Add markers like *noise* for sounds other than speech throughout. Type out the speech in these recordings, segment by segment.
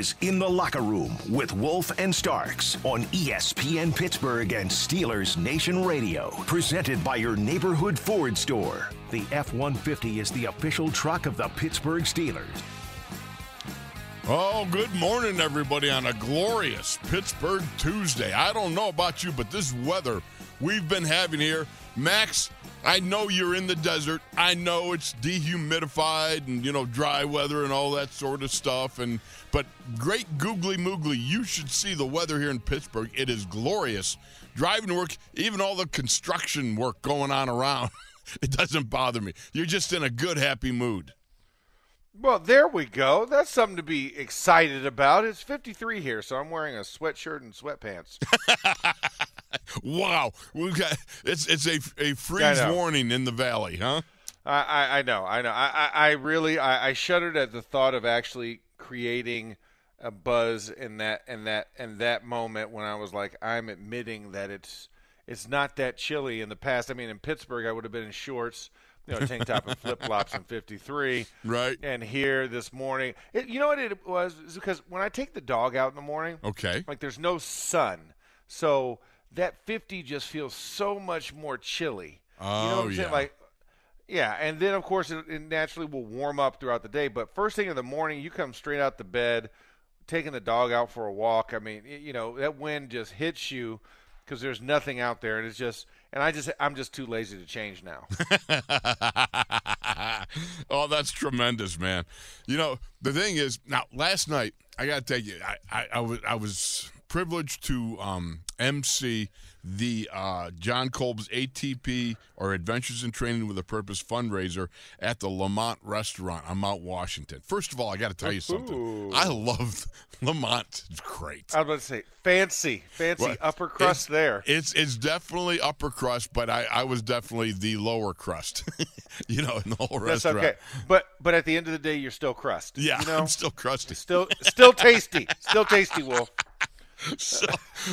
Is In the Locker Room with Wolf and Starks on ESPN Pittsburgh and Steelers Nation Radio. Presented by your neighborhood Ford store. The F 150 is the official truck of the Pittsburgh Steelers. Oh, good morning, everybody, on a glorious Pittsburgh Tuesday. I don't know about you, but this weather we've been having here, Max, I know you're in the desert. I know it's dehumidified and, you know, dry weather and all that sort of stuff. And But great googly moogly, you should see the weather here in Pittsburgh. It is glorious. Driving to work, even all the construction work going on around, *laughs* it doesn't bother me. You're just in a good, happy mood. Well, there we go. That's something to be excited about. It's 53 here, so I'm wearing a sweatshirt and sweatpants. *laughs* Wow, we've got it's it's a a freeze warning in the valley, huh? I, I, I know, I know. I, I, I really, I, I shuddered at the thought of actually creating a buzz in that, in that, in that moment when I was like, I'm admitting that it's, it's not that chilly in the past. I mean, in Pittsburgh, I would have been in shorts, you know, tank top and flip flops in '53. Right. And here this morning, it, you know what it was? Is because when I take the dog out in the morning, Okay. like there's no sun, so that 50 just feels so much more chilly. you know Oh, what I'm oh, saying? yeah. Like, yeah, and then of course it, it naturally will warm up throughout the day. But first thing in the morning, you come straight out the bed, taking the dog out for a walk. I mean, you know that wind just hits you because there's nothing out there, and it's just. And I just, I'm just too lazy to change now. *laughs* oh, that's tremendous, man. You know, the thing is, now last night I got to tell you, I, I, I was I was privileged to um, MC the uh, Jon Kolb's ATP or Adventures in Training with a Purpose fundraiser at the LeMont Restaurant on Mount Washington. First of all, I got to tell you something. Ooh. I love *laughs* LeMont. It's great. I was about to say fancy, fancy Well, upper crust it's- there. It's it's definitely upper crust, but I, I was definitely the lower crust. *laughs* you know, in the whole That's restaurant. okay. But but at the end of the day, you're still crust. Yeah, you *laughs* know? I'm still crusty. still still tasty, still tasty, Wolf. *laughs* so,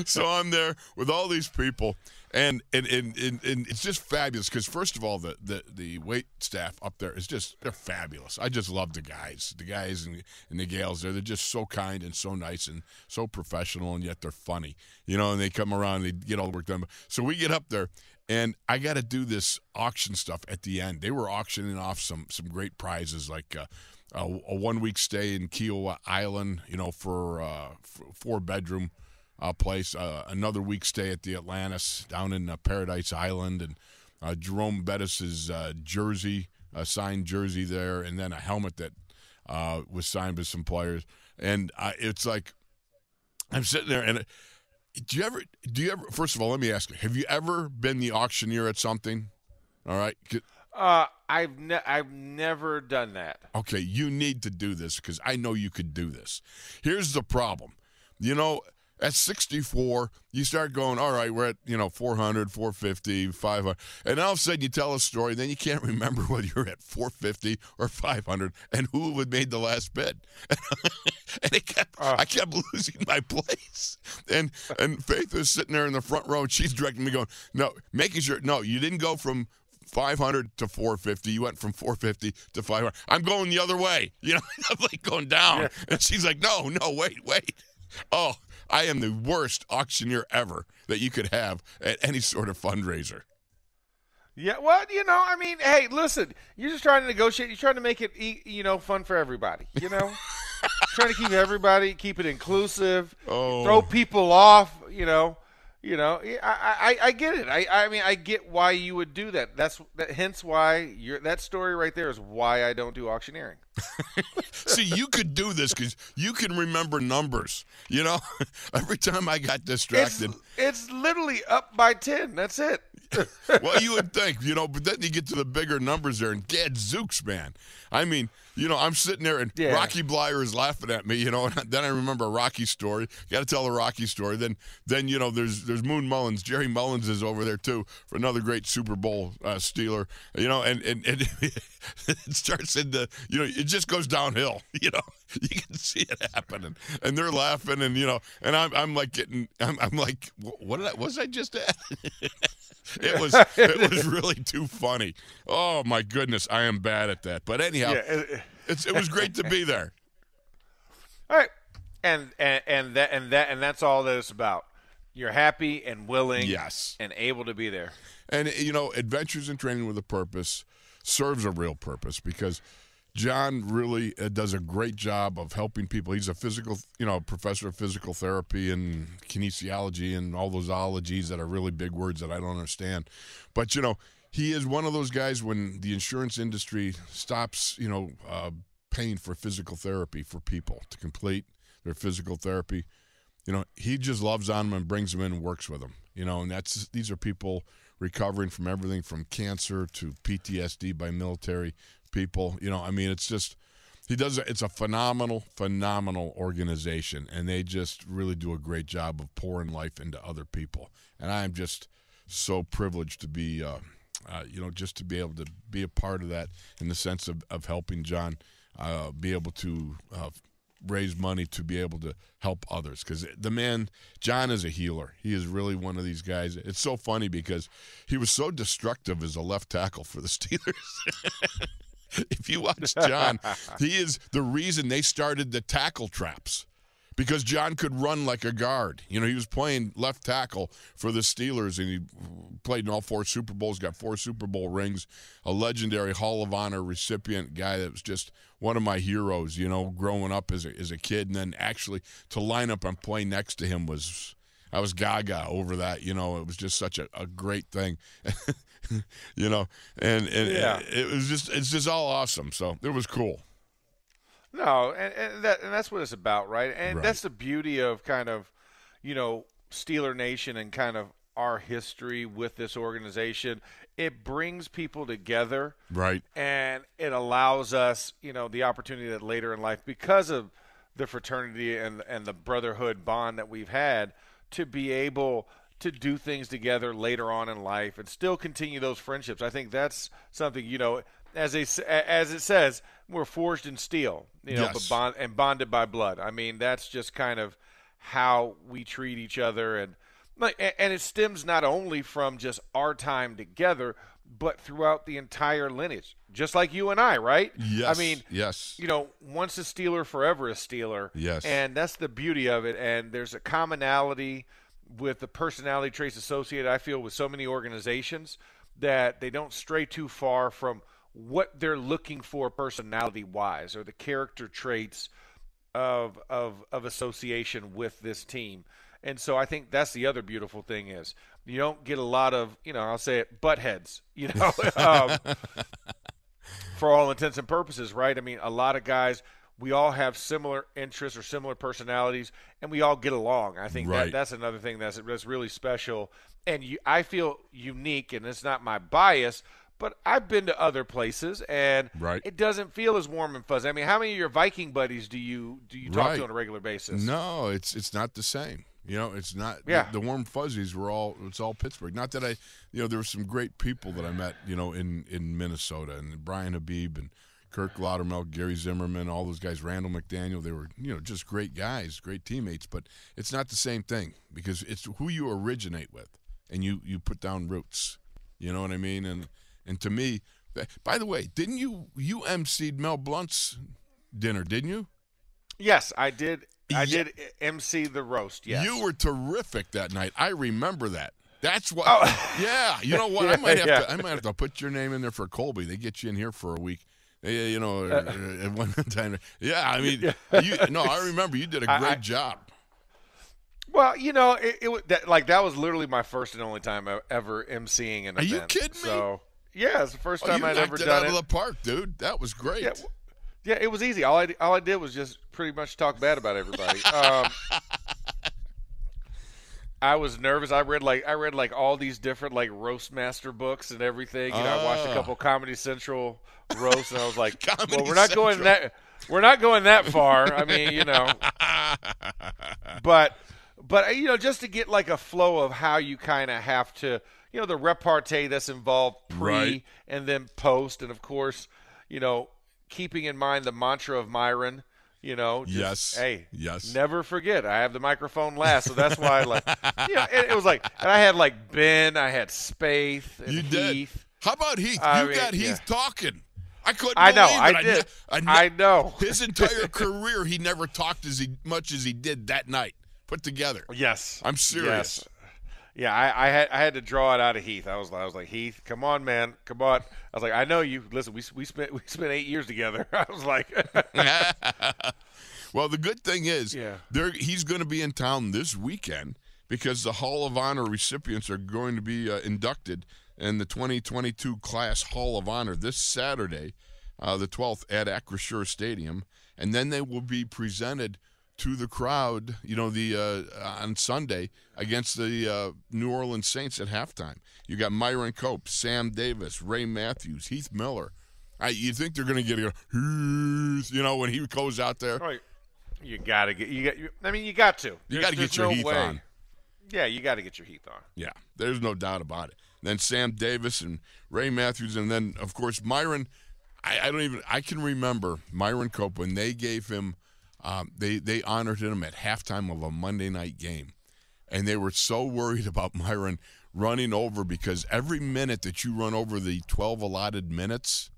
so I'm there with all these people, and and and, and, and it's just fabulous because first of all, the, the the wait staff up there is just they're fabulous. I just love the guys, the guys and, and the gals there. They're just so kind and so nice and so professional, and yet they're funny, you know. And they come around, and they get all the work done. So we get up there. And I got to do this auction stuff at the end. They were auctioning off some some great prizes like uh, a, a one week stay in Kiawah Island, you know, for uh, four bedroom uh, place. Uh, another week stay at the Atlantis down in uh, Paradise Island, and uh, Jerome Bettis's uh, jersey, a signed jersey there, and then a helmet that was signed by some players. And it's like I'm sitting there, and do you ever? Do you ever? First of all, let me ask you: Have you ever been the auctioneer at something? All right. Uh, I've ne- I've never done that. Okay, you need to do this because I know you could do this. Here's the problem. You know, at 64, you start going, all right, we're at, you know, 400, 450, 500. And all of a sudden you tell a story, then you can't *laughs* remember whether you're at 450 or 500 and who had made the last bid. *laughs* and it kept, uh. I kept losing my place. And and Faith is sitting there in the front row and she's directing me going, no, making sure, no, you didn't go from 500 to 450. You went from 450 to 500. I'm going the other way. *laughs* You know, *laughs* I'm like going down. And she's like, no, no, wait, wait. Oh, I am the worst auctioneer ever that you could have at any sort of fundraiser. Yeah, well, you know, I mean, hey, listen, you're just trying to negotiate. You're trying to make it, you know, fun for everybody. You know, *laughs* trying to keep everybody, keep it inclusive, Oh. throw people off. You know, you know, I, I, I get it. I, I mean, I get why you would do that. That's that. Hence, why you're that story right there is why I don't do auctioneering. *laughs* See, you could do this because you can remember numbers. You know, *laughs* every time I got It's distracted, it's literally up by ten. That's it. *laughs* well, you would think, you know, but then you get to the bigger numbers there, and gadzooks, man. I mean, you know, I'm sitting there, and Yeah. Rocky Bleier is laughing at me, you know, *laughs* and then I remember a Rocky story. Got to tell a Rocky story. Then, then you know, there's there's Moon Mullins. Gerry Mullins is over there too for another great Super Bowl uh, Steeler. You know, and and, and *laughs* it starts into, you know, it just goes downhill. You know, you can see it happening, and they're laughing, and you know, and I'm I'm like getting, I'm, I'm like, what did I, what was I just at? It was it *laughs* was really too funny. Oh my goodness, I am bad at that. But anyhow, Yeah, it- it's it was great to be there. *laughs* All right, and and and that and that and that's all that it's about. You're happy and willing, Yes. and able to be there. And you know, Adventures in Training with a Purpose serves a real purpose because John really uh, does a great job of helping people. He's a physical, you know, professor of physical therapy and kinesiology and all those ologies that are really big words that I don't understand. But you know, he is one of those guys when the insurance industry stops, you know, uh, paying for physical therapy for people to complete their physical therapy you know he just loves on them and brings them in and works with them you know and that's these are people recovering from everything from cancer to ptsd by military people you know i mean it's just he does it's a phenomenal phenomenal organization and they just really do a great job of pouring life into other people. And i'm just so privileged to be uh, uh, you know just to be able to be a part of that in the sense of, of helping john uh, be able to uh, raise money to be able to help others. Because the man john is a healer. He is really one of these guys. It's so funny because he was so destructive as a left tackle for the *laughs* steelers *laughs* *laughs* if you watch *laughs* john he is the reason they started the tackle traps because John could run like a guard. You know, he was playing left tackle for the Steelers, and he played in all four Super Bowls, got four Super Bowl rings, a legendary Hall of Honor recipient guy that was just one of my heroes, you know, growing up as a, as a kid. And then actually to line up and play next to him was, I was gaga over that. You know, it was just such a, a great thing. *laughs* *laughs* you know, and, and Yeah. it was just, it's just all awesome. So it was cool. No, and, and that and that's what it's about, right? And Right. that's the beauty of kind of, you know, Steeler Nation and kind of our history with this organization. It brings people together, Right. and it allows us, you know, the opportunity that later in life, because of the fraternity and and the brotherhood bond that we've had, to be able to do things together later on in life and still continue those friendships. I think that's something you know, as they s- as it says, we're forged in steel, you know, Yes. but bond and bonded by blood. I mean, that's just kind of how we treat each other and like and it stems not only from just our time together but throughout the entire lineage just like you and I right Yes. I mean yes. you know once a Steeler forever a Steeler Yes. and that's the beauty of it and there's a commonality with the personality traits associated I feel with so many organizations that they don't stray too far from what they're looking for personality wise or the character traits of of of association with this team. And so I think that's the other beautiful thing is you don't get a lot of you know I'll say it butt heads you know *laughs* um, *laughs* for all intents and purposes right I mean a lot of guys we all have similar interests or similar personalities and we all get along I think Right. that that's another thing that's that's really special and you, I feel unique and it's not my bias but I've been to other places and Right. it doesn't feel as warm and fuzzy I mean how many of your Viking buddies do you do you talk Right. to on a regular basis No, it's it's not the same. You know, it's not. the- The, warm fuzzies were all. It's all Pittsburgh. Not that I, you know, there were some great people that I met. You know, in in Minnesota and Brian Habib and Kirk Laudermilk, Gary Zimmerman, all those guys. Randall McDaniel. They were you know just great guys, great teammates. But it's not the same thing because it's who you originate with, and you you put down roots. You know what I mean? And and to me, by the way, didn't you you emceed Mel Blount's dinner? Didn't you? Yes, I did I Yeah. did MC the roast. Yes, You were terrific that night. I remember that. That's what. Oh. *laughs* Yeah, you know what? I might *laughs* have Yeah. to. I might have to put your name in there for Colby. They get you in here for a week. They, you know, Uh, at one *laughs* time. Yeah, I mean, you, no, I remember you did a *laughs* great I- job. Well, you know, it, it was that, like that was literally my first and only time e- ever emceeing an Are you event. kidding me? So yeah, it's the first Oh, time you I'd ever it done out it. of the park, dude. That was great. Yeah, yeah, it was easy. All I all I did was just pretty much talk bad about everybody. *laughs* um, I was nervous. I read like I read like all these different like roast master books and everything. You know, I watched a Ah. couple Comedy Central roasts, and I was like, *laughs* "Well, we're not going that we're not going that far." I mean, you know, *laughs* but but you know, just to get like a flow of how you kind of have to, you know, the repartee that's involved pre Right. and then post, and of course, you know, keeping in mind the mantra of Myron. You know, just, Yes. Hey, Yes. Never forget. I have the microphone last, so that's why. I Like, you know, it, it was like, and I had like Ben, I had Spaith, and you did. How about Heath? I you mean, got Heath yeah. talking. I couldn't. I know, I it. did. ne- ne- I know. *laughs* His entire career, he never talked as he, much as he did that night put together. Yes, I'm serious. Yes. Yeah, I, I had I had to draw it out of Heath. I was I was like Heath, come on, man, come on. I was like, I know you. Listen, we we spent we spent eight years together. *laughs* I was like, *laughs* Well, the good thing is, Yeah. he's going to be in town this weekend because the Hall of Honor recipients are going to be uh, inducted in the 2022 class Hall of Honor this Saturday, uh, the 12th at Acrisure Stadium, and then they will be presented to the crowd, you know, the uh, on Sunday against the uh, New Orleans Saints at halftime. You got Myron Cope, Sam Davis, Ray Mathews, Heath Miller. I, you think they're going to get a, Heath, you know, when he goes out there? oh, you gotta get you got. You, I mean, you got to. You got to get your no Heath way. on. Yeah, you got to get your Heath on. Yeah, there's no doubt about it. Then Sam Davis and Ray Mathews, and then of course Myron. I, I don't even. I can remember Myron Cope when they gave him. Um, they they honored him at halftime of a Monday night game, and they were so worried *laughs* about Myron running over because every minute that you run over the 12 allotted minutes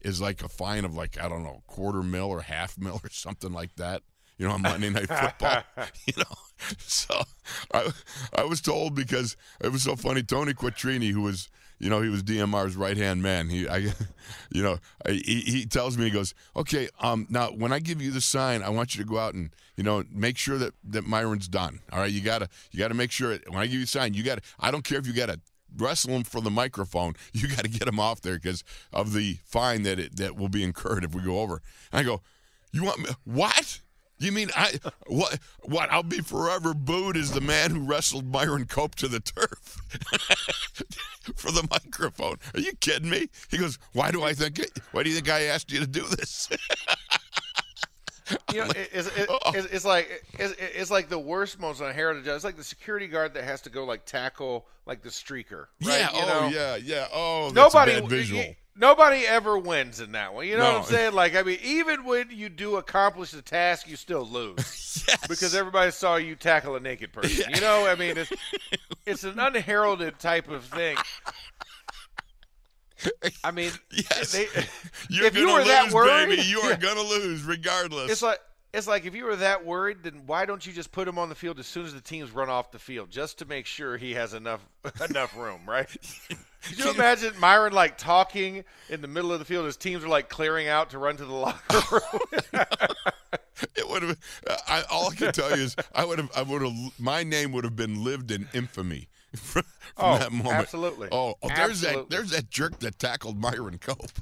is like a fine of like I don't know quarter mil or half *laughs* mil or something like that. You know, on Monday Night Football. *laughs* you know, so I I was told because it was so funny. Tony Quattrini, who was you know he was DMR's right hand man. He I, *laughs* you know I, he, he tells me he goes okay um now when I give you the sign I want you to go out and you know make sure that that Myron's done. All right, you gotta you gotta make sure when I give you the sign you got to I don't care if you got to wrestle him for the microphone. *laughs* You got to get him off there because of the fine that it, that will be incurred if we go over. And I go, you want me? What? You mean I what? What? I'll be forever booed as the man who wrestled Myron Cope to the turf *laughs* for the microphone. Are you kidding me? He goes, "Why do I think? It, why do you think I asked you to do this?" *laughs* You know, it- it's, it- it's, it's like it's, it's like the worst most on heritage. It's like the security guard that has to go like tackle like the streaker. Right? yeah. You oh know? yeah. Yeah. Oh, nobody visual. nobody ever wins in that one. You know No. what I'm saying? Like I mean, even when you do accomplish the task, you still lose *laughs* Yes. because everybody saw you tackle a naked person. You know, I mean, it's it's an unheralded type of thing. *laughs* I mean, *laughs* Yes. they, You're if you were lose, that worried, baby. You are *laughs* yeah. gonna lose regardless. It's like it's like if you were that worried, then why don't you just put him on the field as soon as the teams run off the field, just to make sure he has enough *laughs* enough room, right? Could you imagine Myron like talking in the middle of the field as teams are like clearing out to run to the locker room? It would have. I, all I can tell you is, I would have. I would have. My name would have been lived in infamy *laughs* from, Oh, that moment. absolutely. Oh, oh, there's that. There's that jerk that tackled Myron Cope. *laughs*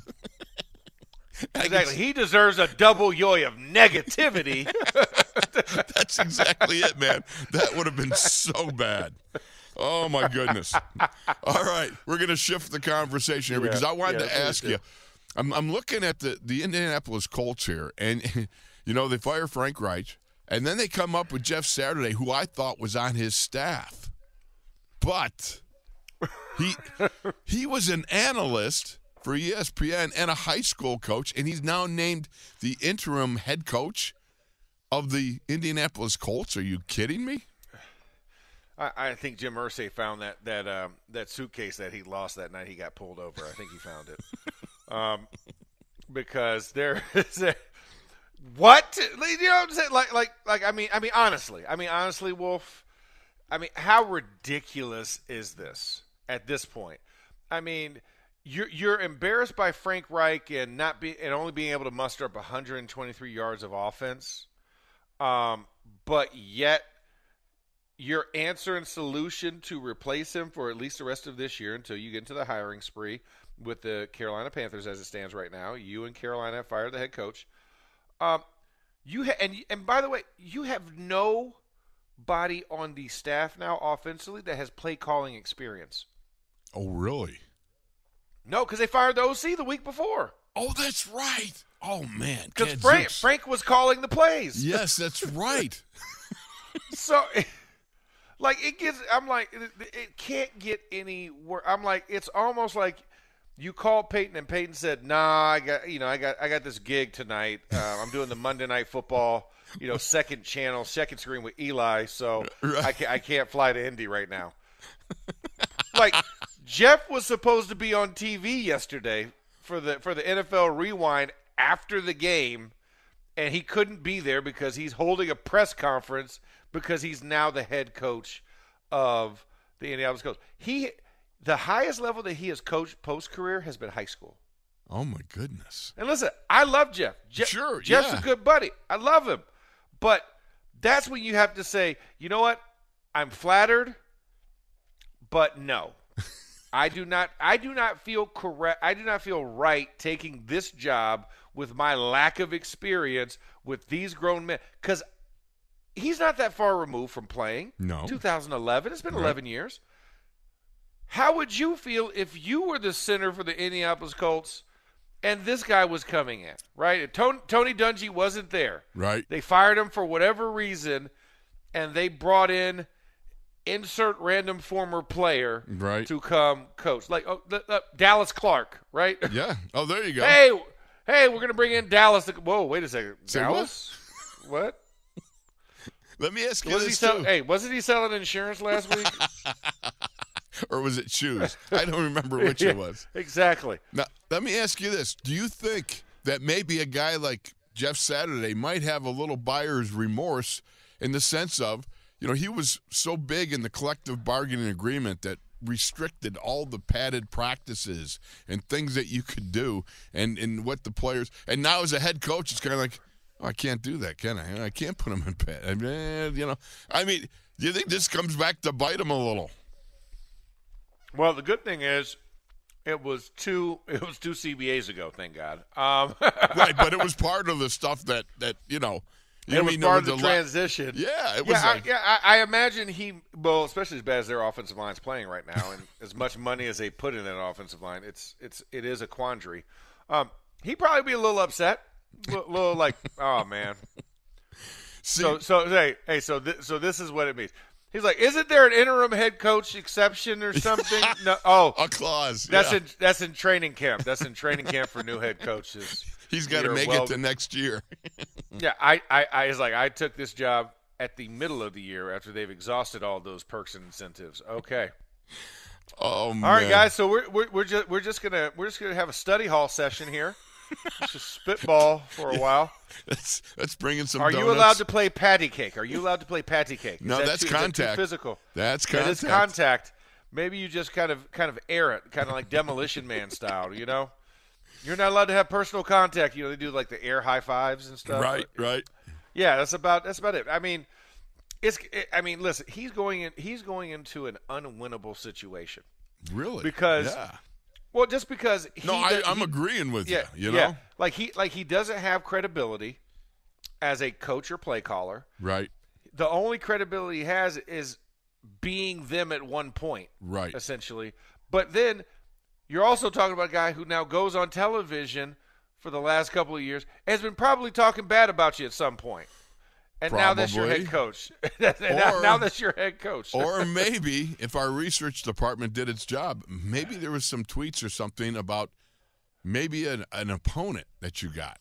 Exactly. He deserves a double yoi of negativity. *laughs* That's exactly it, man. That would have been so bad. Oh my goodness! All right, we're gonna shift the conversation here Yeah, because I wanted yeah, to ask you. I'm I'm looking at the the Indianapolis Colts here, and you know they fire Frank Reich, and then they come up with Jeff Saturday, who I thought was on his staff, but he he was an analyst for ESPN and a high school coach, and he's now named the interim head coach of the Indianapolis Colts. Are you kidding me? I, I think Jim Irsay found that that um, that suitcase that he lost that night. He got pulled over. I think he found it *laughs* um, because there is a, What? You know what I'm saying? Like, like, like. I mean, I mean, honestly. I mean, honestly, Wolf. I mean, how ridiculous is this at this point? I mean, you're you're embarrassed by Frank Reich and not be and only being able to muster up 123 yards of offense, um, but yet your answer and solution to replace him for at least the rest of this year until you get into the hiring spree with the Carolina Panthers as it stands right now. You and Carolina fired the head coach. Um, you ha- and and by the way, you have no body on the staff now offensively that has play calling experience. Oh, really? No, because they fired the OC the week before. Oh, that's right. Oh man, Because Frank, Frank was calling the plays. Yes, that's *laughs* right. So, *laughs* like, it gets. I'm like, it, it can't get any worse. I'm like, it's almost like you called Peyton and Peyton said, "Nah, I got, you know, I got, I got this gig tonight. Uh, I'm doing the Monday Night Football, you know, second channel, second screen with Eli, so Right. I can't, I can't fly to Indy right now." like, Jeff was supposed to be on TV yesterday for the for the NFL Rewind after the game and he couldn't be there because he's holding a press conference because he's now the head coach of the Indianapolis Colts. He the highest level that he has coached post career has been high school. Oh my goodness. And listen, I love Jeff. Je- Sure, Jeff's yeah. a good buddy. I love him. But that's when you have to say, you know what? I'm flattered, but no. *laughs* I do not I do not feel correct I do not feel right taking this job with my lack of experience with these grown men cuz he's not that far removed from playing. No. 2011. It's been Right. 11 years. How would you feel if you were the center for the Indianapolis Colts and this guy was coming in, right? Tony, Tony Dungy wasn't there. Right. They fired him for whatever reason, and they brought in insert random former player Right. to come coach, like oh, the, the Dallas Clark, right? *laughs* Yeah. Oh, there you go. hey, hey, we're gonna bring in Dallas. To, whoa, wait a second, Say? Dallas? What? *laughs* Let me ask you Was he this sell- too. hey, wasn't he selling insurance last week? *laughs* Or was it shoes? *laughs* I don't remember which it was. *laughs* Exactly. Now, let me ask you this: Do you think that maybe a guy like Jeff Saturday might have a little buyer's remorse in the sense of, you know, he was so big in the collective bargaining agreement that restricted all the padded practices and things that you could do and, and what the players and now as a head coach it's kind of like oh, I can't do that can I I can't put them in pad I mean, you know I mean do you think this comes back to bite him a little Well, the good thing is, it was two. *laughs* It was two CBAs ago. Thank God. Um, *laughs* right but it was part of the stuff that that you know you it was mean part of the la- transition. Yeah, it was yeah, like- I, yeah. I, I imagine he. Well, especially as bad as their offensive line's playing right now, and *laughs* as much money as they put in that offensive line, it's it's it is a quandary. Um, he'd probably be a little upset, a little, little like, oh man. See, So so hey hey so th- so this is what it means. He's like, isn't there an interim head coach exception or something? *laughs* no. Oh, a clause. that's yeah. in that's in training camp. That's in training camp for new head coaches. He's got to make well- it to next year. *laughs* Yeah, I, I, I was like, I took this job at the middle of the year after they've exhausted all those perks and incentives. Okay, Oh man! all right, guys. So we're we're, we're just we're just gonna we're just gonna have a study hall session here. Just spitball for a while. *laughs* Let's let's bring in some. Are you donuts. allowed to play patty cake? Are you allowed to play patty cake? Is No, that that's too, is that contact. physical. That's It is contact. contact. Maybe you just kind of kind of air it, kind of like Demolition Man style. You know, you're not allowed to have personal contact. You know, they do like the air high fives and stuff. Right, right. Yeah, that's about that's about it. I mean, it's. I mean, listen, he's going in. He's going into an unwinnable situation. Really? Because- yeah. Well, just because he No, I, does- he- agreeing with Yeah, you. You know. yeah. like he like he doesn't have credibility as a coach or play caller. Right. The only credibility he has is being them at one point, Right. essentially. But then you're also talking about a guy who now goes on television for the last couple of years has been probably talking bad about you at some point. And now that's your head coach. *laughs* now, Or- now that's your head coach. *laughs* Or maybe if our research department did its job, maybe there was some tweets or something about maybe an, an opponent that you got.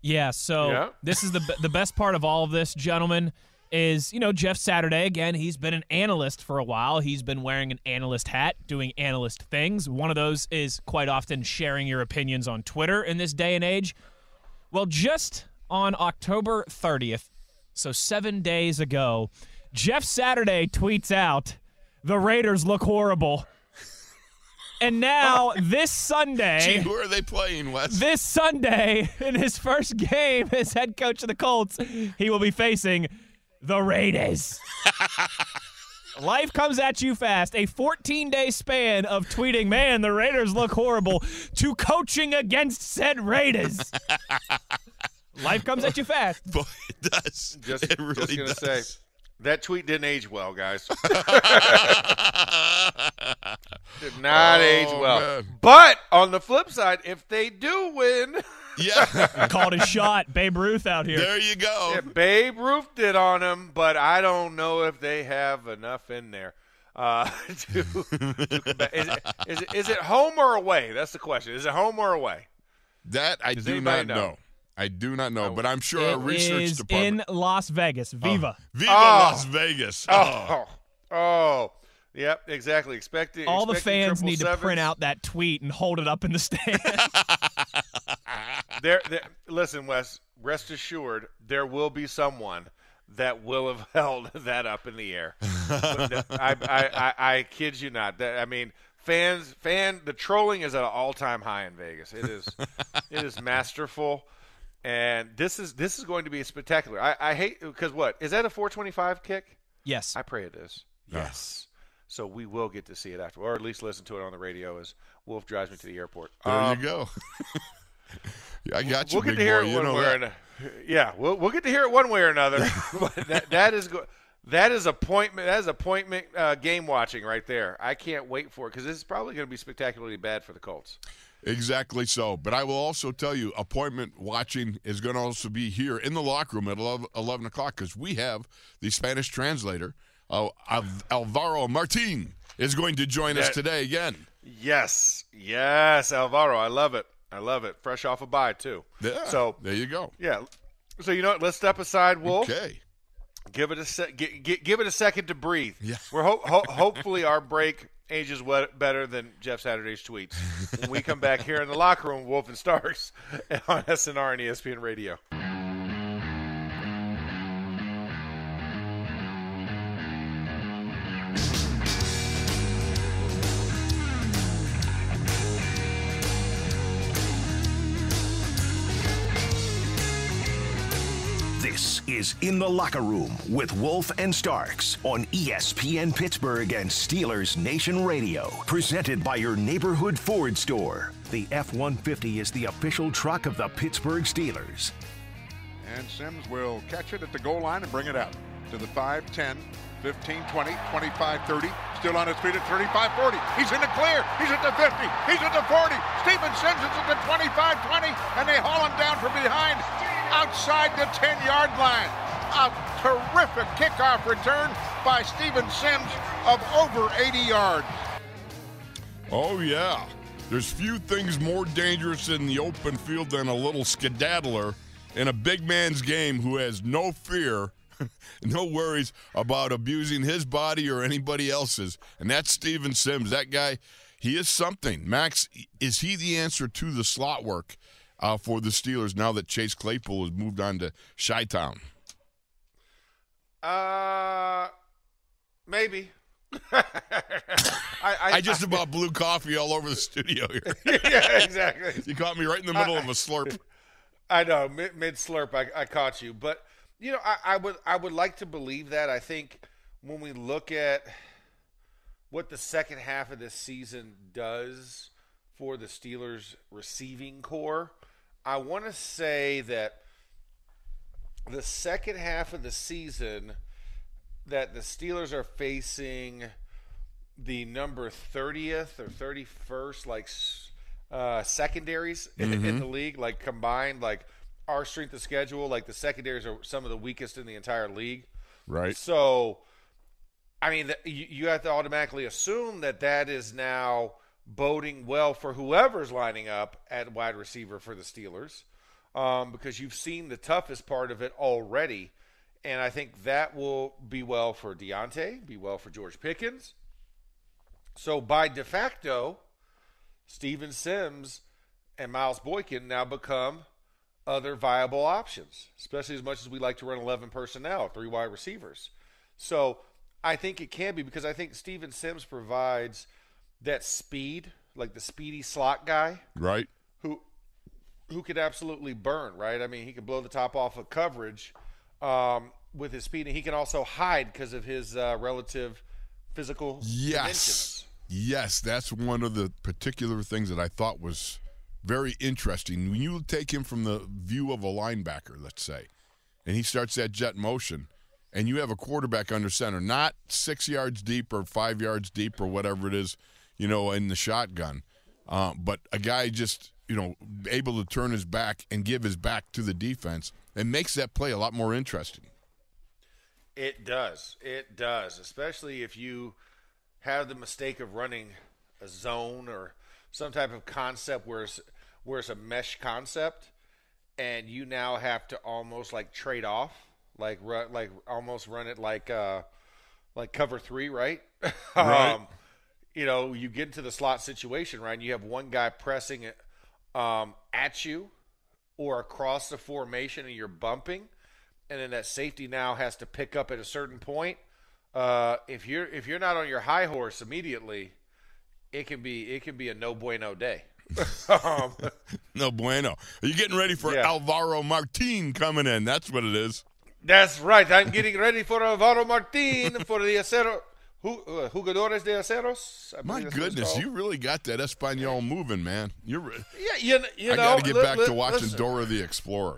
Yeah, so Yeah. this is the the best part of all of this, gentlemen, is you know Jeff Saturday again. He's been an analyst for a while. He's been wearing an analyst hat, doing analyst things. One of those is quite often sharing your opinions on Twitter in this day and age. Well, just on October 30th, so seven days ago, Jeff Saturday tweets out, "The Raiders look horrible." And now *laughs* this Sunday, Gee, who are they playing, Wes? this Sunday, in his first game as head coach of the Colts, he will be facing the Raiders. *laughs* Life comes at you fast. A 14 day span of tweeting, man, the Raiders look horrible, to coaching against said Raiders. *laughs* Life comes at you fast. *laughs* Boy, it does. Just, it really just gonna does. say that tweet didn't age well, guys. *laughs* Did not Oh, age well. man. But on the flip side, if they do win, *laughs* yeah, Called a shot. Babe Ruth out here. there you go. yeah, Babe Ruth did on him, but I don't know if they have enough in there. Uh, to, to. Is, it, is, it, is it home or away? That's the question. Is it home or away? That I Does do not know? know. I do not know, but I'm sure our It research is department. in Las Vegas. Oh. Viva. Viva Oh. Las Vegas. Oh, oh, oh. yep, exactly. Expecting All the fans triple need to print out that tweet and hold it up in the stand. *laughs* There, there, listen, Wes. Rest assured, there will be someone that will have *laughs* held that up in the air. I, I, I, I kid you not. That I mean, fans, fan, the trolling is at an all-time high in Vegas. It is, it is masterful, and this is this is going to be spectacular. I, I hate because what is that a 425 kick? yes. I pray it is. Yes. So we will get to see it after, or at least listen to it on the radio as Wolf drives me to the airport. there Um, you go. Yeah, *laughs* I got you, we'll get big to hear boy. it You one know way or that. another. Yeah, we'll we'll get to hear it one way or another. *laughs* *laughs* but that that is go- that is appointment that is appointment uh, game watching right there. I can't wait for it because this is probably going to be spectacularly bad for the Colts. Exactly so. But I will also tell you, appointment watching is going to also be here in the locker room at 11, 11 o'clock because we have the Spanish translator, uh, Alvaro Martin, is going to join us today again. Yes, yes, Alvaro, I love it. I love it. Fresh off a bye too. Yeah, So there you go. yeah. So you know what? Let's step aside, Wolf. Okay. Give it a sec. Gi- gi- give it a second to breathe. Yeah. We're ho- ho- hopefully our break ages better than Jeff Saturday's tweets. When we come back here in the locker room, Wolf and Starks *laughs* on SNR and ESPN Radio. Is In the Locker Room with Wolf and Starks on ESPN Pittsburgh and Steelers Nation Radio. Presented by your neighborhood Ford store. The F 150 is the official truck of the Pittsburgh Steelers. And Sims will catch it at the goal line and bring it out to the 5, 10, 15, 20, 25, 30. Still on his feet at 35, 40. He's in the clear. He's at the 50. He's at the 40. Steven Sims is at the 25, 20, and they haul him down from behind outside the 10 yard line. A terrific kickoff return by Steven Sims of over 80 yards. Oh, yeah. There's few things more dangerous in the open field than a little skedaddler in a big man's game who has no fear, *laughs* no worries about abusing his body or anybody else's. And that's Steven Sims. That guy, he is something. Max, is he the answer to the slot work uh, for the Steelers now that Chase Claypool has moved on to Chi Town? Uh, maybe. *laughs* I, I, I just about blew coffee all over the studio here. *laughs* yeah, exactly. *laughs* You caught me right in the middle of a slurp. I know mid, mid slurp, I, I caught you, but you know, I, I would I would like to believe that. I think when we look at what the second half of this season does for the Steelers receiving core, I want to say that the second half of the season that the Steelers are facing the number 30th or 31st like uh, secondaries in- in the league like combined like our strength of schedule like the secondaries are some of the weakest in the entire league Right. so i mean th- you, you have to automatically assume that that is now boding well for whoever's lining up at wide receiver for the steelers um, because you've seen the toughest part of it already and i think that will be well for Diontae, be well for george pickens so by de facto, Steven Sims and Miles Boykin now become other viable options, especially as much as we like to run 11 personnel, three wide receivers. So I think it can be because I think Steven Sims provides that speed, like the speedy slot guy, Right? who who could absolutely burn, right? I mean, he could blow the top off of coverage um, with his speed, and he can also hide because of his uh, relative physical Yes. dimensions. Yes, that's one of the particular things that I thought was very interesting. When you take him from the view of a linebacker, let's say, and he starts that jet motion, and you have a quarterback under center, not six yards deep or five yards deep or whatever it is, you know, in the shotgun, uh, but a guy just, you know, able to turn his back and give his back to the defense, it makes that play a lot more interesting. It does. It does, especially if you have the mistake of running a zone or some type of concept where it's, where it's a mesh concept, and you now have to almost like trade off, like run, like almost run it like uh, like cover three, right? *laughs* Right. um, you know, you get into the slot situation, right? And you have one guy pressing it um, at you or across the formation, and you're bumping and then that safety now has to pick up at a certain point. Uh, if you're if you're not on your high horse immediately, it can be it can be a no bueno day. *laughs* um, *laughs* No bueno. Are you getting ready for Yeah. Alvaro Martin coming in? That's what it is. that's right. I'm getting ready for Alvaro Martin for the Acero. Who, uh, Jugadores de Aceros. I My believe that's what it's goodness, you really got that Espanol moving, man. You're. re- Yeah, you, you I know. got to get li- back li- to watching listen. Dora the Explorer.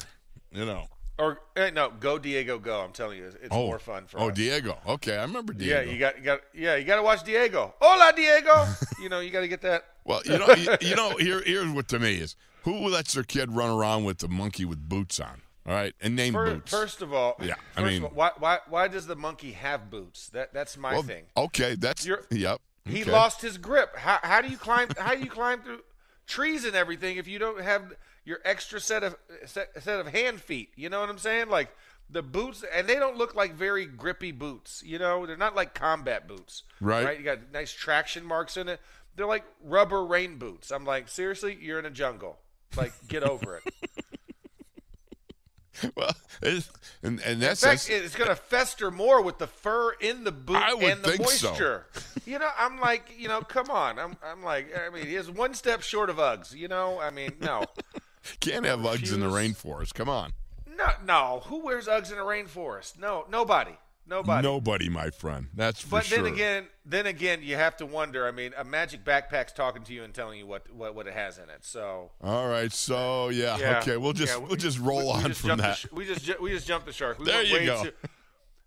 You know. Or eh, no, go Diego, go. I'm telling you, it's it's oh, more fun for oh, us. Diego. Okay, I remember Diego. Yeah, you got, you got, yeah, you got to watch Diego. Hola, Diego. *laughs* you know, you got to get that. well, you know, you, you *laughs* know. Here, here's what to me is: who lets their kid run around with the monkey with boots on? All right, and name Fir- boots. First of all, Yeah, I mean- of all, why, why, why does the monkey have boots? That, that's my well, thing. okay, that's You're- yep. He lost his grip. How, how do you climb? how do you climb through trees and everything if you don't have your extra set of set, set of hand feet? You know what I'm saying? Like the boots, and they don't look like very grippy boots. You know, they're not like combat boots. Right. Right. You got nice traction marks in it. They're like rubber rain boots. I'm like, seriously, you're in a jungle. Like, get over it. *laughs* *laughs* Well, it's, and and In that's, fact, that's it's going to fester more with the fur in the boot and the think so. moisture. *laughs* You know, I'm like, you know, come on. I'm, I'm like, I mean, he's one step short of Uggs. You know, I mean, no, *laughs* can't have Uggs in the rainforest. Come on, no, no. Who wears Uggs in a rainforest? No, nobody, nobody. nobody, my friend. That's for But sure. then again, then again, you have to wonder. I mean, a magic backpack's talking to you and telling you what what, what it has in it. So All right, so yeah, yeah, okay, we'll just yeah, we'll just roll we- we on just from that. sh- we just ju- we just jumped the shark. We There you way go. Too,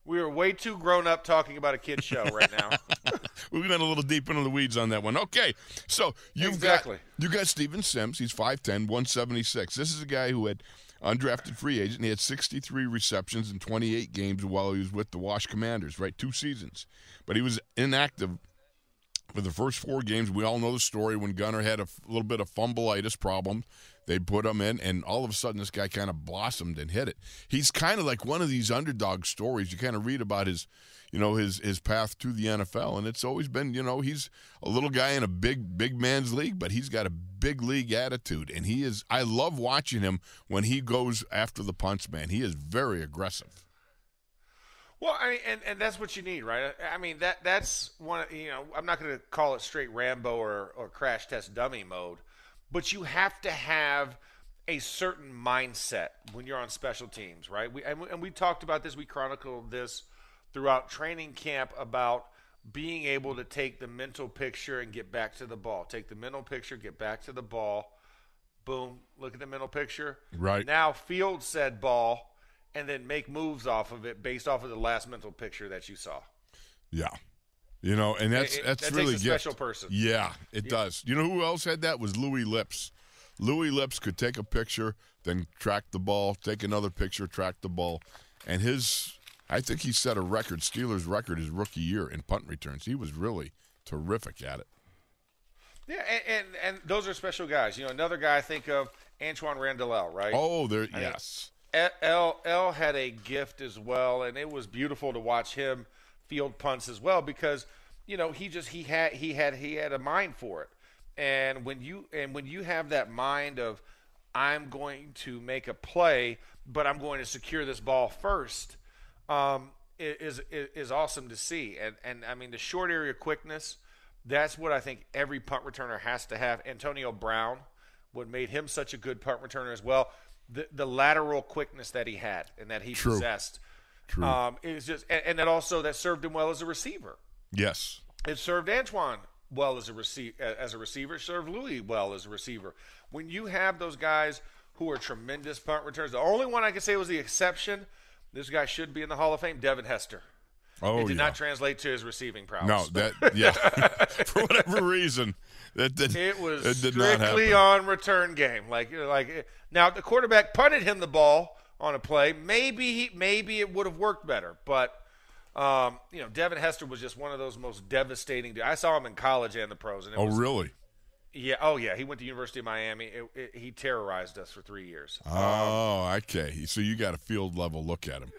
we were way too grown up talking about a kid show right now. *laughs* we went a little deep into the weeds on that one. Okay, so you've Exactly. got you got Steven Sims. He's 5'10", 176. This is a guy who had undrafted free agent. He had 63 receptions in 28 games while he was with the Wash Commanders, right? Two seasons. But he was inactive for the first four games. We all know the story when Gunner had a f- little bit of fumbleitis problem. They put him in, and all of a sudden, this guy kind of blossomed and hit it. He's kind of like one of these underdog stories. You kind of read about his, you know, his his path to the NFL, and it's always been, you know, he's a little guy in a big big man's league, but he's got a big league attitude, and he is. I love watching him when he goes after the punts, man. He is very aggressive. Well, I mean, and, and that's what you need, right? I mean, that that's one. You know, I'm not going to call it straight Rambo or or crash test dummy mode, but you have to have a certain mindset when you're on special teams, right? We and, we and we talked about this. We chronicled this throughout training camp about being able to take the mental picture and get back to the ball. Take the mental picture, get back to the ball. Boom! Look at the mental picture. Right. now, field said ball and then make moves off of it based off of the last mental picture that you saw. Yeah. You know, and that's It- it- that's that really special person. Yeah, it does. You know who else had that was Louis Lipps. Louis Lipps could take a picture, then track the ball, take another picture, track the ball, and his I think he set a record, Steelers record his rookie year in punt returns. He was really terrific at it. Yeah, and, and and those are special guys. You know, another guy I think of Antwaan Randle, right? Oh, there yes. L L had a gift as well, and it was beautiful to watch him field punts as well because you know he just he had he had he had a mind for it, and when you and when you have that mind of I'm going to make a play, but I'm going to secure this ball first. Um, is, is is awesome to see, and and I mean the short area quickness. That's what I think every punt returner has to have. Antonio Brown, what made him such a good punt returner as well, the the lateral quickness that he had and that he True. possessed. True. Um, is just and, and that also that served him well as a receiver. yes. It served Antwaan well as a receiver. As a receiver, it served Louis well as a receiver. When you have those guys who are tremendous punt returns, the only one I can say was the exception. This guy should be in the Hall of Fame, Devin Hester. Oh, it did yeah. not translate to his receiving prowess. No, that yeah. *laughs* *laughs* For whatever reason, that, that It was it did not strictly on return game. Like like now the quarterback punted him the ball on a play. Maybe he, maybe it would have worked better, but um, you know Devin Hester was just one of those most devastating. I saw him in college and the pros, and it Oh, was, really? yeah, oh yeah, he went to University of Miami. It, it, he terrorized us for three years. Oh, okay. So you got a field level look at him.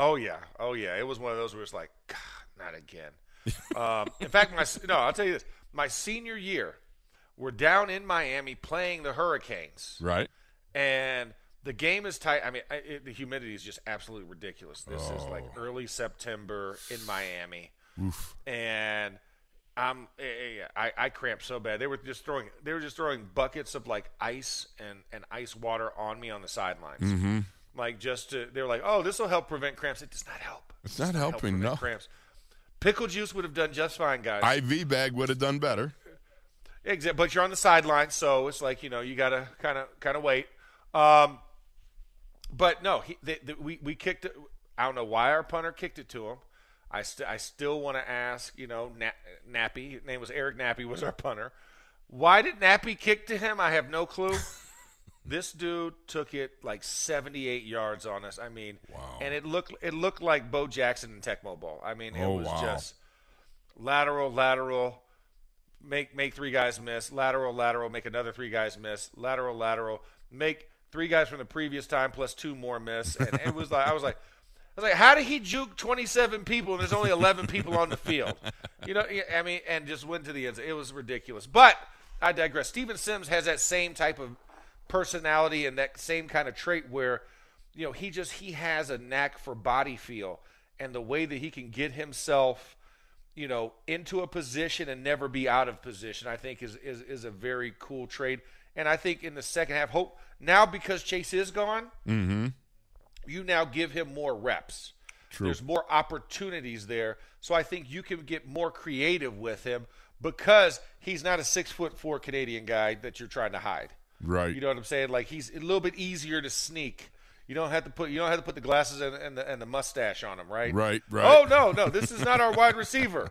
Oh yeah, oh yeah. It was one of those where it's like, God, not again. um, in fact, my *laughs* no, I'll tell you this: my senior year, we're down in Miami playing the Hurricanes. Right? and the game is tight. I mean, I, it, the humidity is just absolutely ridiculous. This is like Oh. early September in Miami, Oof. and I'm eh, eh, I, I cramped so bad. They were just throwing they were just throwing buckets of like ice and, and ice water on me on the sidelines. Mm-hmm. Like just to, they were like, oh, this will help prevent cramps. It does not help. It's not help helping, prevent no. Cramps. Pickle juice would have done just fine, guys. IV bag would have done better. Exactly, but you're on the sideline, so it's like you know you gotta kind of kind of wait. Um, but no, he, they, they, we we kicked it. I don't know why our punter kicked it to him. I st- I still want to ask. You know, Na- Nappy. His name was Eric Nappy. Was our punter. Why did Nappy kick to him? I have no clue. *laughs* this dude took it like 78 yards on us. I mean, and it looked it looked like Bo Jackson and Tecmo Bowl. I mean, it Oh, was wow. just lateral, lateral, make make three guys miss, lateral, lateral, make another three guys miss, lateral, lateral, make three guys from the previous time plus two more miss, and it was like I was like. I was like, how did he juke 27 people and there's only 11 people on the field? You know, I mean, and just went to the end. It was ridiculous. But I digress. Steven Sims has that same type of personality and that same kind of trait where, you know, he just he has a knack for body feel and the way that he can get himself you know, into a position and never be out of position, I think is is, is a very cool trade. And I think in the second half, hope now because Chase is gone, mm-hmm. you now give him more reps. There's more opportunities there, so I think you can get more creative with him because he's not a six foot four Canadian guy that you're trying to hide. Right. You know what I'm saying? Like he's a little bit easier to sneak. You don't have to put you don't have to put the glasses and, and the and the mustache on him, right? Right, right. Oh no, no, this is not our wide receiver.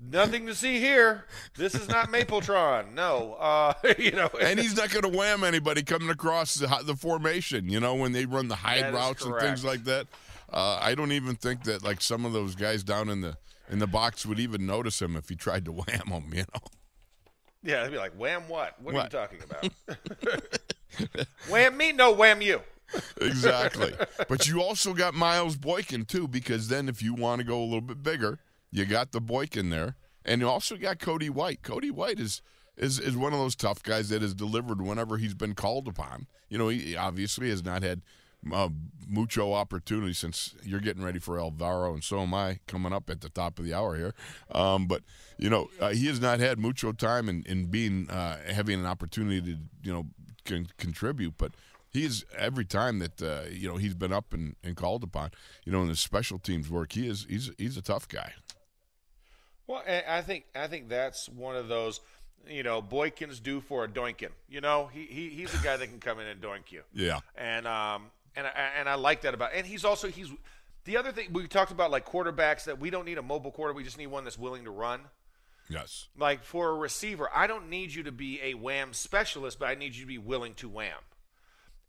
Nothing to see here. This is not Mapletron. No, uh, *laughs* you know. and he's not going to wham anybody coming across the, the formation. You know when they run the hide routes and things like that. Uh, I don't even think that like some of those guys down in the in the box would even notice him if he tried to *laughs* wham him. You know. Yeah, they'd be like, "Wham what? What, What? are you talking about? *laughs* wham me? No, wham you." exactly. *laughs* But you also got Miles Boykin too, because then if you want to go a little bit bigger, you got the Boykin there, and you also got Cody White. Cody White is is is one of those tough guys that has delivered whenever he's been called upon. You know, he obviously has not had uh, mucho opportunity since you're getting ready for Alvaro, and so am I coming up at the top of the hour here. Um, but you know, uh, he has not had mucho time in in being uh, having an opportunity to you know con- contribute, but he is every time that uh, you know he's been up and, and called upon, you know, in his special teams work, he is he's he's a tough guy. Well, I think I think that's one of those. You know, Boykin's do for a doinkin. You know, he, he he's a guy that can come in and doink you. Yeah, and um and I, and I like that about and he's also he's the other thing we talked about like quarterbacks that we don't need a mobile quarter we just need one that's willing to run. Yes, like for a receiver I don't need you to be a wham specialist but I need you to be willing to wham.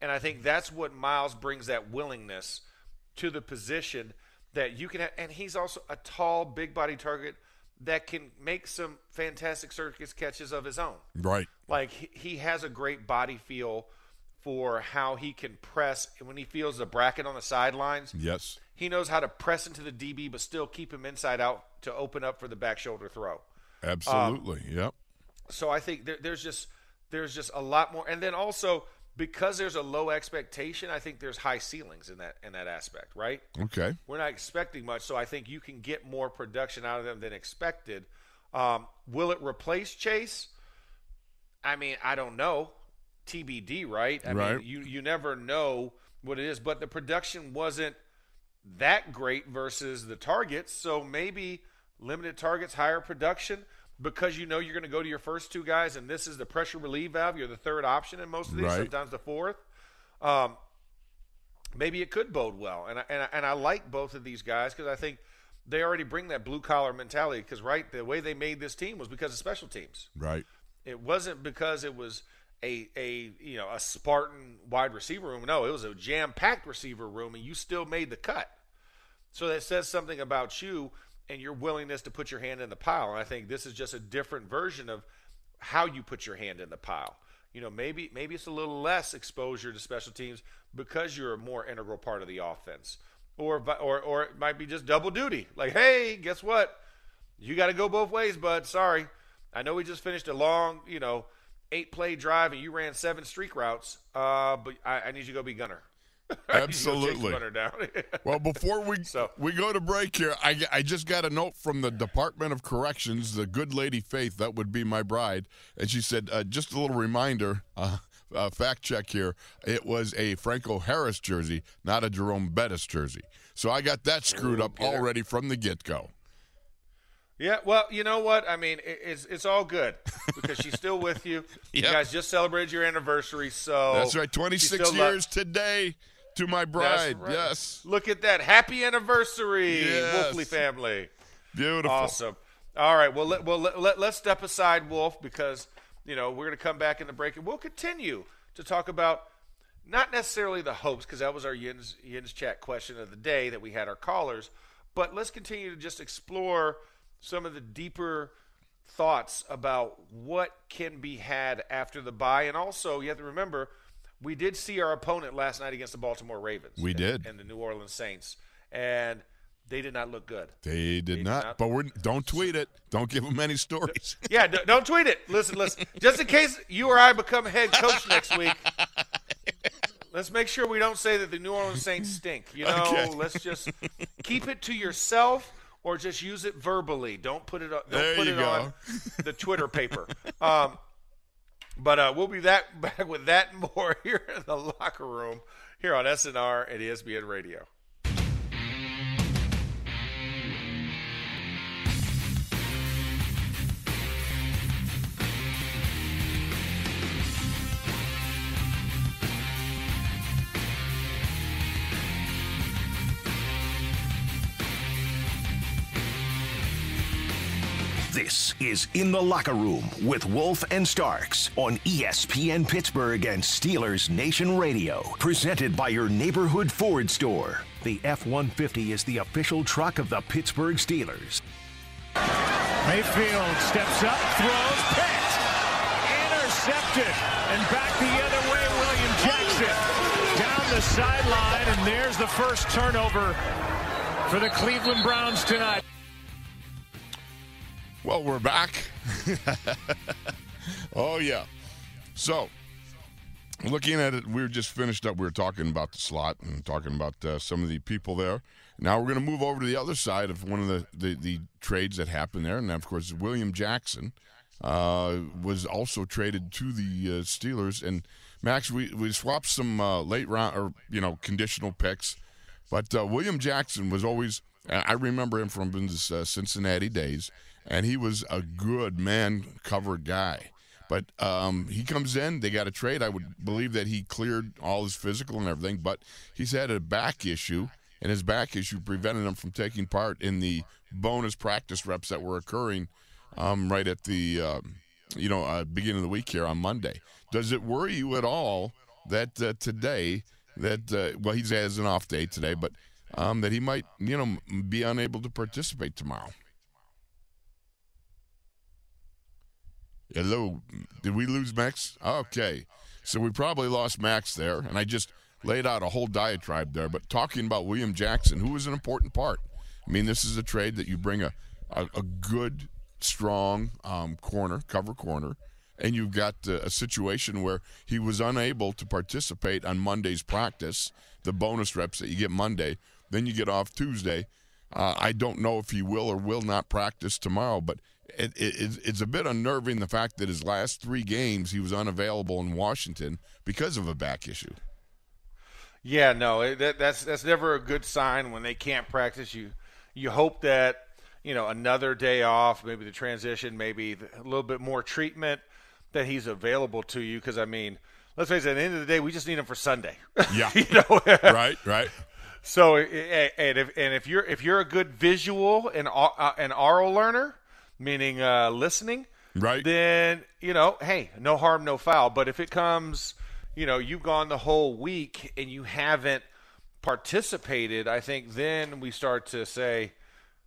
And I think mm-hmm. that's what Miles brings that willingness to the position that you can have and he's also a tall big body target that can make some fantastic circus catches of his own. Right, like he, he has a great body feel for how he can press when he feels the bracket on the sidelines. yes, He knows how to press into the DB but still keep him inside out to open up for the back shoulder throw. absolutely, yep, So I think there, there's just there's just a lot more. And then also because there's a low expectation, I think there's high ceilings in that in that aspect, right? Okay. We're not expecting much, so I think you can get more production out of them than expected. Um, will it replace Chase? I mean, I don't know. TBD, right? I Right. mean, you you never know what it is, but the production wasn't that great versus the targets. So maybe limited targets, higher production because you know you're going to go to your first two guys, and this is the pressure relief valve. You're the third option in most of these, Right. sometimes the fourth. Um, maybe it could bode well, and I, and I, and I like both of these guys because I think they already bring that blue collar mentality. Because right, the way they made this team was because of special teams. Right. It wasn't because it was a a you know a Spartan wide receiver room. No, it was a jam packed receiver room, and you still made the cut. So that says something about you and your willingness to put your hand in the pile. And I think this is just a different version of how you put your hand in the pile. You know, maybe maybe it's a little less exposure to special teams because you're a more integral part of the offense, or or or it might be just double duty. Like, hey, guess what? You got to go both ways, bud. Sorry, I know we just finished a long, you know, eight play drive and you ran seven streak routes. Uh, but I, I need you to go be gunner. I *laughs* need you to go chase Absolutely. Gunner down. *laughs* Well, before we So- we go to break here, I, I just got a note from the Department of Corrections, the good lady Faith, that would be my bride, and she said, uh, just a little reminder, uh, uh, fact check here, it was a Franco Harris jersey, not a Jerome Bettis jersey. So I got that screwed up already from the get go. Yeah, well, you know what? I mean, it, it's it's all good because she's still with you. *laughs* You Yep. guys just celebrated your anniversary, so That's right, 26 still lo- years today to my bride. right. Yes, Look at that! Happy anniversary, Yes. Wolfley family. beautiful. Awesome. All right. Well, let, well, let, let, let's step aside, Wolf, because you know we're going to come back in the break and we'll continue to talk about not necessarily the hopes, because that was our Yins Yins chat question of the day that we had our callers, but let's continue to just explore some of the deeper thoughts about what can be had after the bye, and also you have to remember. We did see our opponent last night against the Baltimore Ravens. We and- did. And the New Orleans Saints. And they did not look good. They did not, not. but we're don't tweet it. Don't give them any stories. *laughs* Yeah, d- don't tweet it. Listen, listen. Just in case you or I become head coach next week, *laughs* let's make sure we don't say that the New Orleans Saints stink. You know, Okay. let's just keep it to yourself or just use it verbally. Don't put it. on- Don't There put you it go. on the Twitter paper. Um, but uh, we'll be that *laughs* back with that more *laughs* here in the locker room here on SNR and ESPN Radio. This is In the Locker Room with Wolf and Starks on ESPN Pittsburgh and Steelers Nation Radio. Presented by your neighborhood Ford store. The F 150 is the official truck of the Pittsburgh Steelers. Mayfield steps up, throws, picked, intercepted, and back the other way, William Jackson down the sideline, and there's the first turnover for the Cleveland Browns tonight. Well, we're back. *laughs* oh, yeah. So, looking at it, we were just finished up. We were talking about the slot and talking about uh, some of the people there. Now we're going to move over to the other side of one of the, the, the trades that happened there. And, of course, William Jackson uh, was also traded to the uh, Steelers. And, Max, we, we swapped some uh, late round or, you know, conditional picks. But uh, William Jackson was always, I I remember him from his uh, Cincinnati days, and he was a good man covered guy. But um, he comes in, they got a trade. I would believe that he cleared all his physical and everything, but he's had a back issue, and his back issue prevented him from taking part in the bonus practice reps that were occurring um, right at the um, you know uh, beginning of the week here on Monday. Does it worry you at all that uh, today that uh, well he has an off day today, but um, that he might you know be unable to participate tomorrow? Hello, did we lose Max? Okay, so we probably lost Max there, and I just laid out a whole diatribe there. But talking about William Jackson, who was an important part. I mean, this is a trade that you bring a a, a good, strong um, corner, cover corner, and you've got uh, a situation where he was unable to participate on Monday's practice, the bonus reps that you get Monday. Then you get off Tuesday. Uh, I don't know if he will or will not practice tomorrow, but it, it, it's a bit unnerving the fact that his last three games he was unavailable in Washington because of a back issue. Yeah, no, it, that, that's that's never a good sign when they can't practice. You you hope that you know another day off, maybe the transition, maybe a little bit more treatment that he's available to you. Because I mean, let's face it, at the end of the day, we just need him for Sunday. *laughs* Yeah, you know, *laughs* right, right. So, and if and if you're if you're a good visual and uh, an oral learner, meaning uh, listening, right, then you know, hey, no harm, no foul. But if it comes, you know, you've gone the whole week and you haven't participated, I think then we start to say,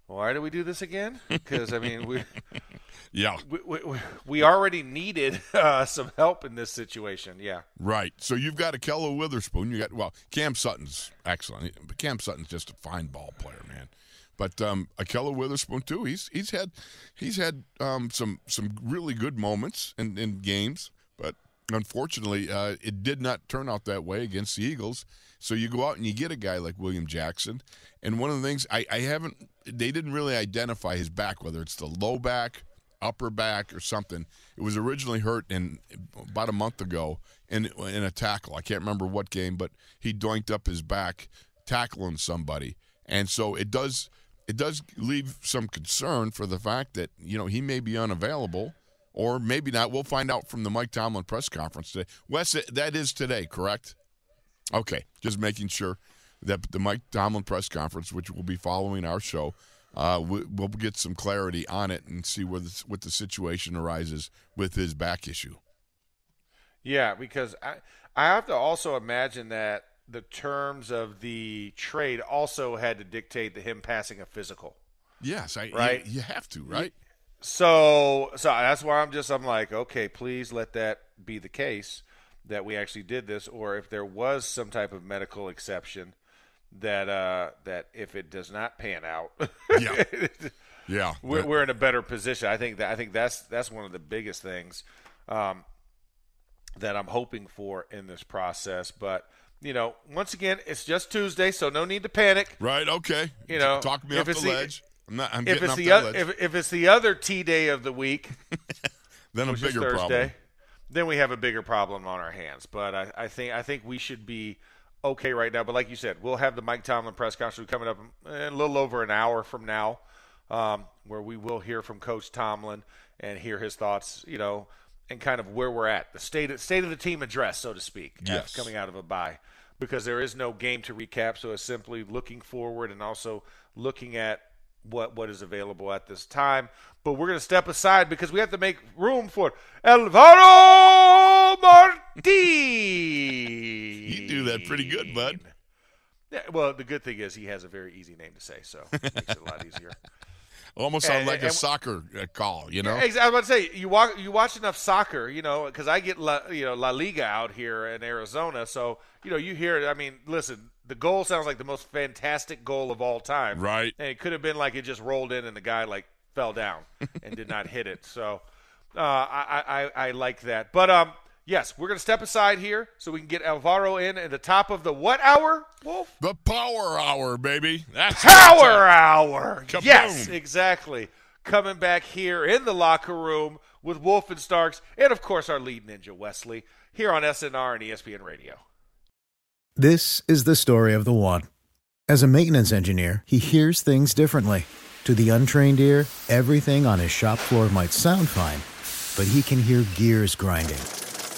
why do we do this again? Because I mean, we *laughs* yeah, we, we, we already needed *laughs* uh, some help in this situation. Yeah, right. So you've got Ahkello Witherspoon. You got well, Cam Sutton's excellent, but Cam Sutton's just a fine ball player, man. But um, Ahkello Witherspoon too. He's he's had he's had um, some some really good moments in, in games, but unfortunately, uh, it did not turn out that way against the Eagles. So you go out and you get a guy like William Jackson, and one of the things I, I haven't they didn't really identify his back, whether it's the low back, upper back, or something. It was originally hurt in about a month ago in in a tackle. I can't remember what game, but he doinked up his back tackling somebody, and so it does it does leave some concern for the fact that you know he may be unavailable or maybe not. We'll find out from the Mike Tomlin press conference today. Wes, that is today, correct? Okay, just making sure that the Mike Tomlin press conference, which will be following our show, uh, we'll get some clarity on it and see where what the situation arises with his back issue. Yeah, because I I have to also imagine that the terms of the trade also had to dictate to him passing a physical. Yes, I, right. You, you have to, right? So, so that's why I'm just I'm like, okay, please let that be the case that we actually did this, or if there was some type of medical exception that uh that if it does not pan out, yeah, *laughs* yeah, we're, we're in a better position. I think that I think that's that's one of the biggest things um, that I'm hoping for in this process, but you know, once again, it's just Tuesday, so no need to panic. Right? Okay. You know, talk me off the ledge. I'm not. I'm if getting it's off the o- ledge. if, if it's the other T day of the week, *laughs* then a bigger Thursday, problem. then we have a bigger problem on our hands. But I, I think I think we should be okay right now. But like you said, we'll have the Mike Tomlin press conference coming up in a little over an hour from now, um, where we will hear from Coach Tomlin and hear his thoughts. You know, and kind of where we're at, the state of, state of the team address, so to speak, Yes. coming out of a bye. Because there is no game to recap, so it's simply looking forward and also looking at what what is available at this time. But we're going to step aside because we have to make room for Alvaro Marti. You do that pretty good, bud. Yeah, well, the good thing is he has a very easy name to say, so it makes it a lot easier. *laughs* Almost sound And- like a and- soccer uh, call, you know? Ex- I was about to say you walk, you watch enough soccer, you know, because I get La, you know La Liga out here in Arizona, so you know you hear. I mean, listen, the goal sounds like the most fantastic goal of all time, Right. And it could have been like it just rolled in and the guy like fell down and did not hit it. So uh, I, I I like that, but um. Yes, we're going to step aside here so we can get Alvaro in at the top of the what hour, Wolf? The power hour, baby. That's Power hour. Kaboom. Yes, exactly. Coming back here in the locker room with Wolf and Starks, and of course our lead ninja Wesley here on SNR and ESPN Radio. This is the story of the one. As a maintenance engineer, he hears things differently. To the untrained ear, everything on his shop floor might sound fine, but he can hear gears grinding